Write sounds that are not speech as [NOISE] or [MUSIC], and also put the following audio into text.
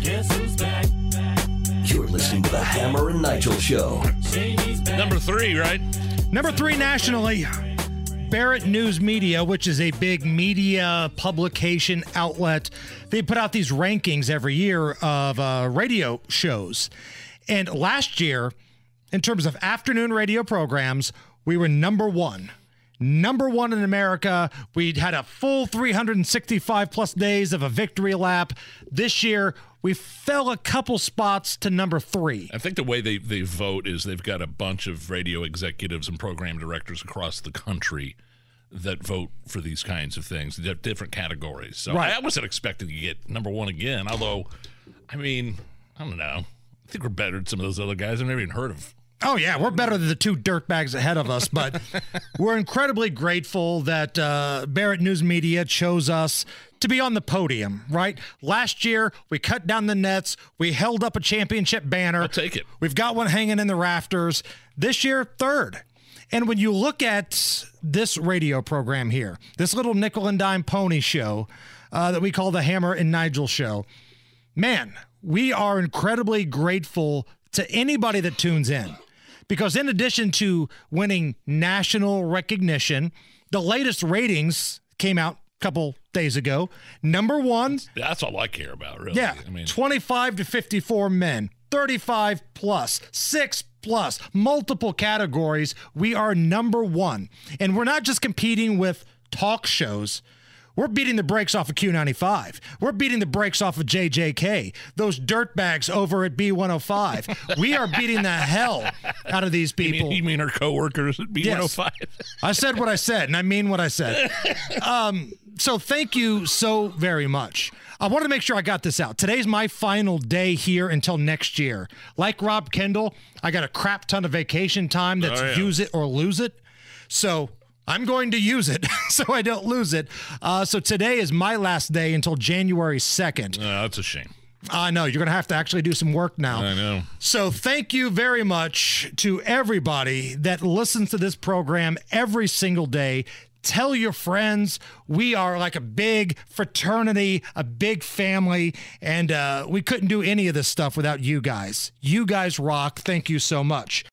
Guess who's back? You're listening to the Hammer and Nigel Show. Number three, right? Number three nationally, Barrett News Media, which is a big media publication outlet. They put out these rankings every year of uh, radio shows. And last year, in terms of afternoon radio programs, we were number one. Number one in America. We had a full 365 plus days of a victory lap. This year, we fell a couple spots to number three. I think the way they, they vote is they've got a bunch of radio executives and program directors across the country that vote for these kinds of things, different categories. So Right. I wasn't expecting to get number one again, although, I mean, I don't know. I think we're better than some of those other guys I've never even heard of. Oh yeah, we're better than the two dirtbags ahead of us, but [LAUGHS] we're incredibly grateful that uh, Barrett News Media chose us to be on the podium. Right? Last year, we cut down the nets, we held up a championship banner. I'll take it. We've got one hanging in the rafters. This year, third. And when you look at this radio program here, this little nickel and dime pony show uh, that we call the Hammer and Nigel Show, man, we are incredibly grateful to anybody that tunes in. Because in addition to winning national recognition, the latest ratings came out a couple days ago. Number one, That's all I care about, really. yeah, I mean, 25 to 54 men, 35 plus, 6 plus, multiple categories. We are number one. And we're not just competing with talk shows. We're beating the brakes off of Q95. We're beating the brakes off of JJK. Those dirtbags over at B105. we are beating the hell out of these you people. mean, you mean our coworkers at B105? I said what I said, and I mean what I said. [LAUGHS] Um, so thank you so very much. I wanted to make sure I got this out. Today's my final day here until next year. Like Rob Kendall, I got a crap ton of vacation time that's Oh, yeah. use it or lose it. So I'm going to use it [LAUGHS] so I don't lose it. Uh, so today is my last day until January 2nd. No, that's a shame. I know you're going to have to actually do some work now. I know. So thank you very much to everybody that listens to this program every single day. Tell your friends. We are like a big fraternity, a big family, and uh, we couldn't do any of this stuff without you guys. You guys rock. Thank you so much.